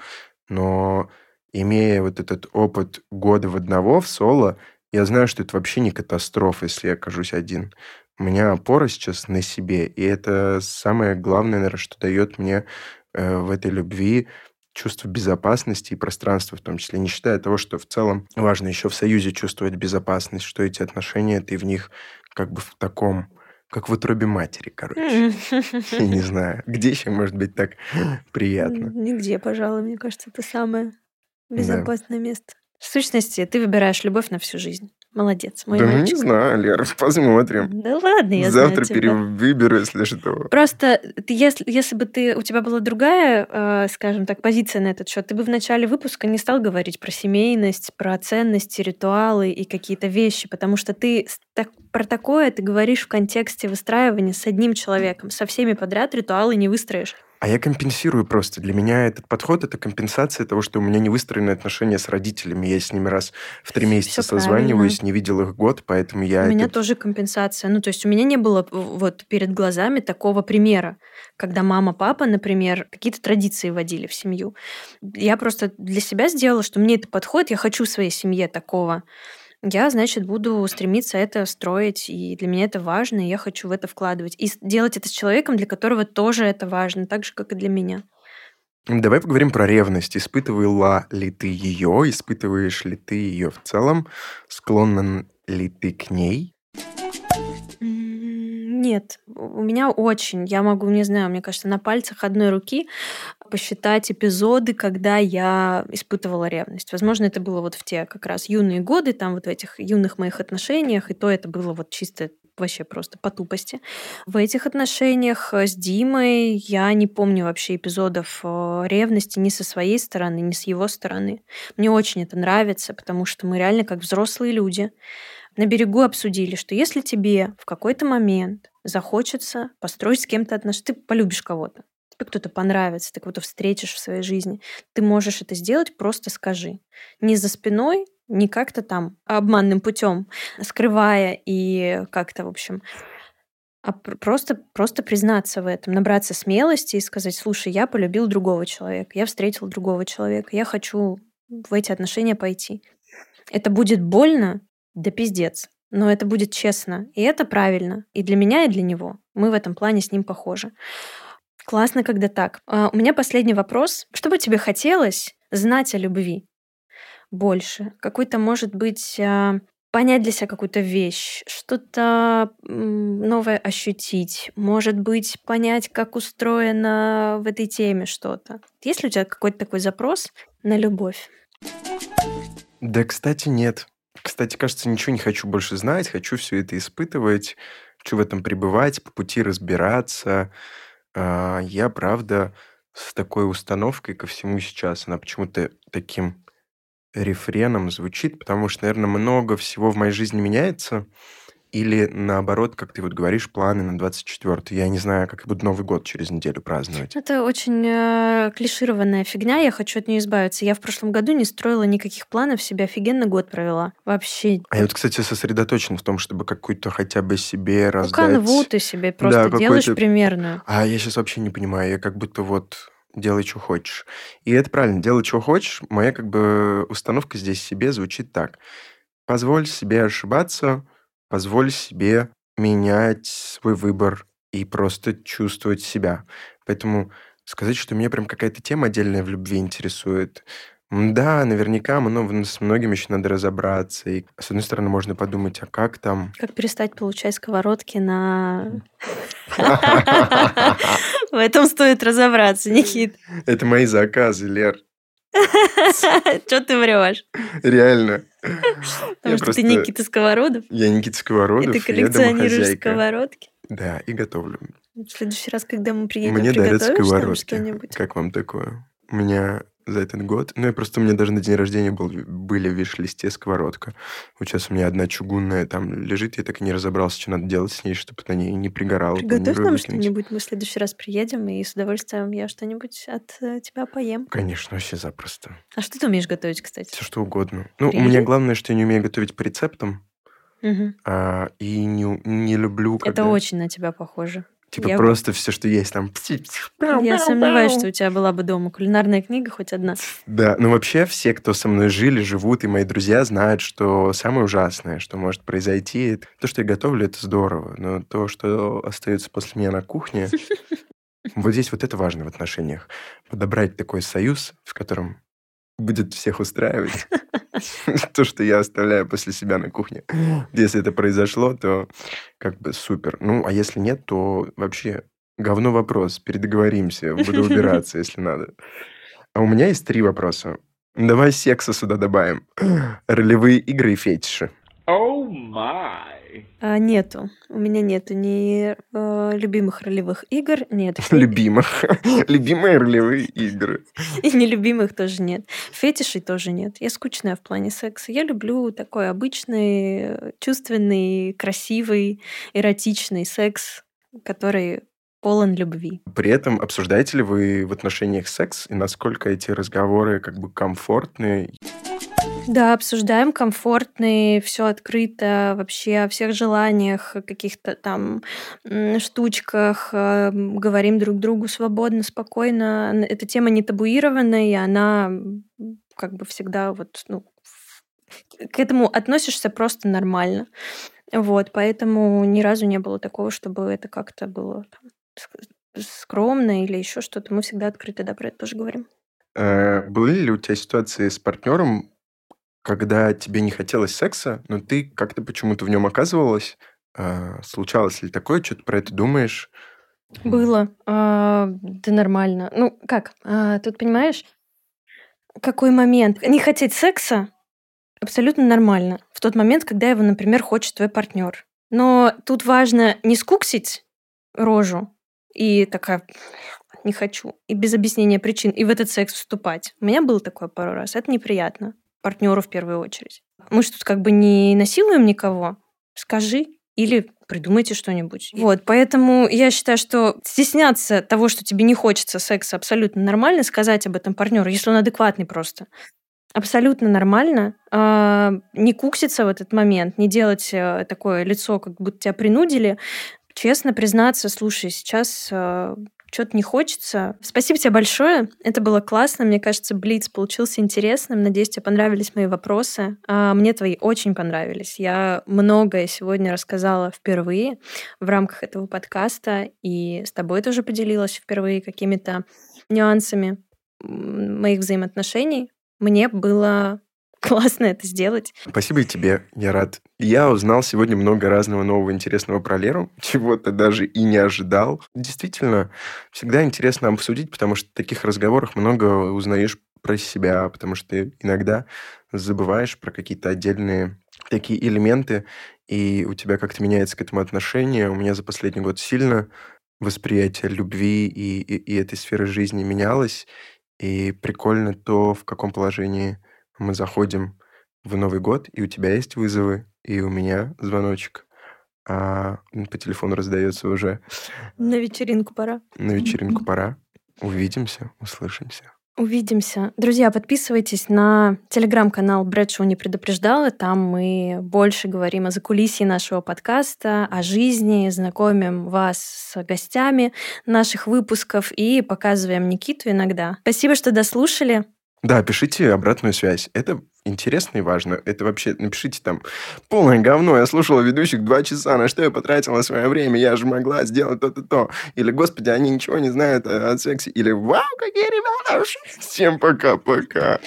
Но имея вот этот опыт года в одного в соло, я знаю, что это вообще не катастрофа, если я окажусь один. У меня опора сейчас на себе, и это самое главное, наверное, что дает мне э, в этой любви чувство безопасности и пространства в том числе, не считая того, что в целом важно еще в союзе чувствовать безопасность, что эти отношения, ты в них как бы в таком, как в утробе матери, короче. Я не знаю, где еще может быть так приятно. Нигде, пожалуй, мне кажется, это самое безопасное место. В сущности, ты выбираешь любовь на всю жизнь. Молодец, мой да мальчик. ну не знаю, Лера, посмотрим. Да ладно, я Завтра знаю перевыберу, если что. Просто если, если бы ты, у тебя была другая, э, скажем так, позиция на этот счет, ты бы в начале выпуска не стал говорить про семейность, про ценности, ритуалы и какие-то вещи, потому что ты так, про такое ты говоришь в контексте выстраивания с одним человеком. Со всеми подряд ритуалы не выстроишь. А я компенсирую просто. Для меня этот подход – это компенсация того, что у меня не выстроены отношения с родителями. Я с ними раз в три месяца Всё созваниваюсь, не видел их год, поэтому я... у меня это- тоже компенсация. Ну, то есть у меня не было вот перед глазами такого примера, когда мама, папа, например, какие-то традиции вводили в семью. Я просто для себя сделала, что мне это подходит, я хочу в своей семье такого. Я, значит, буду стремиться это строить, и для меня это важно, и я хочу в это вкладывать. И делать это с человеком, для которого тоже это важно, так же, как и для меня. Давай поговорим про ревность. Испытывала ли ты ее? Испытываешь ли ты ее в целом? Склонна ли ты к ней? Нет, у меня очень. Я могу, не знаю, мне кажется, на пальцах одной руки посчитать эпизоды, когда я испытывала ревность. Возможно, это было вот в те как раз юные годы, там вот в этих юных моих отношениях, и то это было вот чисто вообще просто по тупости. В этих отношениях э, с Димой я не помню вообще эпизодов э, ревности ни со своей стороны, ни с его стороны. Мне очень это нравится, потому что мы реально как взрослые люди на берегу обсудили, что если тебе в какой-то момент захочется построить с кем-то отношения, ты полюбишь кого-то, тебе кто-то понравится, ты кого-то встретишь в своей жизни, ты можешь это сделать, просто скажи. Не за спиной, не как-то там обманным путем, скрывая и как-то, в общем, а пр- просто, просто признаться в этом, набраться смелости и сказать, слушай, я полюбил другого человека, я встретил другого человека, я хочу в эти отношения пойти. Это будет больно, да пиздец. Но это будет честно. И это правильно. И для меня, и для него. Мы в этом плане с ним похожи. Классно, когда так. А, У меня последний вопрос. Что бы тебе хотелось знать о любви больше? Какой-то, может быть, а, понять для себя какую-то вещь, что-то новое ощутить, может быть, понять, как устроено в этой теме что-то. Есть ли у тебя какой-то такой запрос на любовь? Да, кстати, нет. Кстати, кажется, ничего не хочу больше знать, хочу все это испытывать, хочу в этом пребывать, по пути разбираться. А, Я, правда, с такой установкой ко всему сейчас, она почему-то таким рефреном звучит, потому что, наверное, много всего в моей жизни меняется, или наоборот, как ты вот говоришь, планы на 24 Я не знаю, как я буду Новый год через неделю праздновать. Это очень э, клишированная фигня, я хочу от нее избавиться. Я в прошлом году не строила никаких планов, себе офигенно год провела. Вообще. А я вот, кстати, сосредоточен в том, чтобы какую-то хотя бы себе Ну, раздать... канву ты себе просто Да, делаешь примерную. А я сейчас вообще не понимаю, я как будто вот делай, что хочешь. И это правильно, делай, что хочешь. Моя как бы установка здесь себе звучит так. Позволь себе ошибаться, позволь себе менять свой выбор и просто чувствовать себя. Поэтому сказать, что меня прям какая-то тема отдельная в любви интересует, да, наверняка мно- с многим еще надо разобраться. И, с одной стороны, можно подумать, а как там... Как перестать получать сковородки на... В этом стоит разобраться, Никит. Это мои заказы, Лер. Что ты врешь? Реально. Потому что ты Никита Сковородов, Я Никита и Сковородов, ты я коллекционируешь сковородки. Да, и готовлю. В следующий раз, когда мы приедем, Мне дарят сковородки. Как вам такое? У меня за этот год... Ну, я просто... У меня даже на день рождения был, были в виш-листе сковородка. Вот сейчас у меня одна чугунная там лежит, я так и не разобрался, что надо делать с ней, чтобы на ней не пригорало. Приготовь нам что-нибудь, мы в следующий раз приедем, и с удовольствием я что-нибудь от э, тебя поем. Конечно, вообще запросто. А что ты умеешь готовить, кстати? Все что угодно. Ну, у меня главное, что я не умею готовить по рецептам, Мгм. а, и не, не люблю, когда... Это очень на тебя похоже. Типа Я- просто все, что есть там. Я сомневаюсь, что у тебя была бы дома кулинарная книга хоть одна. Да, ну вообще все, кто со мной жили, живут, и мои друзья знают, что самое ужасное, что может произойти, то, что я готовлю, это здорово, но то, что остается после меня на кухне, вот здесь вот это важно в отношениях. Подобрать такой союз, в котором будет всех устраивать. То, что я оставляю после себя на кухне. Если это произошло, то как бы супер. Ну, а если нет, то вообще говно вопрос. Передоговоримся. Буду убираться, если надо. А у меня есть три вопроса. Давай секса сюда добавим. Ролевые игры и фетиши. Oh my. А, нету. У меня нету ни э, любимых ролевых игр, нет. Любимых. Любимые ролевые игры. И нелюбимых тоже нет. Фетишей тоже нет. Я скучная в плане секса. Я люблю такой обычный, чувственный, красивый, эротичный секс, который полон любви. При этом обсуждаете ли вы в отношениях секс и насколько эти разговоры как бы комфортны? Да, обсуждаем комфортные, все открыто, вообще о всех желаниях, о каких-то там штучках, э, м, говорим друг другу свободно, спокойно. Эта тема не табуированная, и она как бы всегда вот, ну, к этому относишься просто нормально. Вот, поэтому ни разу не было такого, чтобы это как-то было там, ск- скромно или еще что-то. Мы всегда открыто, да, про это тоже говорим. Э, Были ли у тебя ситуации с партнером, когда тебе не хотелось секса, но ты как-то почему-то в нем оказывалась? Э, Случалось ли такое? Что ты про это думаешь? Было. А, да нормально. Ну, как? А, тут понимаешь, какой момент? Не хотеть секса абсолютно нормально. В тот момент, когда его, например, хочет твой партнер. Но тут важно не скуксить рожу и такая не хочу, и без объяснения причин, и в этот секс вступать. У меня было такое пару раз. Это неприятно. Партнеру в первую очередь. Мы же тут как бы не насилуем никого. Скажи или придумайте что-нибудь. Вот, поэтому я считаю, что стесняться того, что тебе не хочется секса, абсолютно нормально. Сказать об этом партнеру, если он адекватный просто. Абсолютно нормально. А, Не кукситься в этот момент, не делать э, такое лицо, как будто тебя принудили. Честно признаться, слушай, сейчас что-то не хочется. Спасибо тебе большое. Это было классно. Мне кажется, Блиц получился интересным. Надеюсь, тебе понравились мои вопросы. А Мне твои очень понравились. Я многое сегодня рассказала впервые в рамках этого подкаста. И с тобой тоже поделилась впервые какими-то нюансами моих взаимоотношений. Мне было классно это сделать. Спасибо и тебе, я рад. Я узнал сегодня много разного нового интересного про Леру, чего-то даже и не ожидал. Действительно, всегда интересно обсудить, потому что в таких разговорах много узнаешь про себя, потому что ты иногда забываешь про какие-то отдельные такие элементы, и у тебя как-то меняется к этому отношение. У меня за последний год сильно восприятие любви и, и, и этой сферы жизни менялось. И прикольно то, в каком положении мы заходим в Новый год, и у тебя есть вызовы, и у меня звоночек. А по телефону раздается уже На вечеринку пора. на вечеринку пора. Увидимся, услышимся. Увидимся. Друзья, подписывайтесь на телеграм-канал Брэдшоу не предупреждала. Там мы больше говорим о закулисье нашего подкаста, о жизни, знакомим вас с гостями наших выпусков и показываем Никиту иногда. Спасибо, что дослушали. Да, пишите обратную связь. Это интересно и важно. Это вообще, напишите там, полное говно, я слушала ведущих два часа, на что я потратила свое время, я же могла сделать то-то, то. Или, господи, они ничего не знают о, о сексе. Или, вау, какие ребята! Всем пока-пока.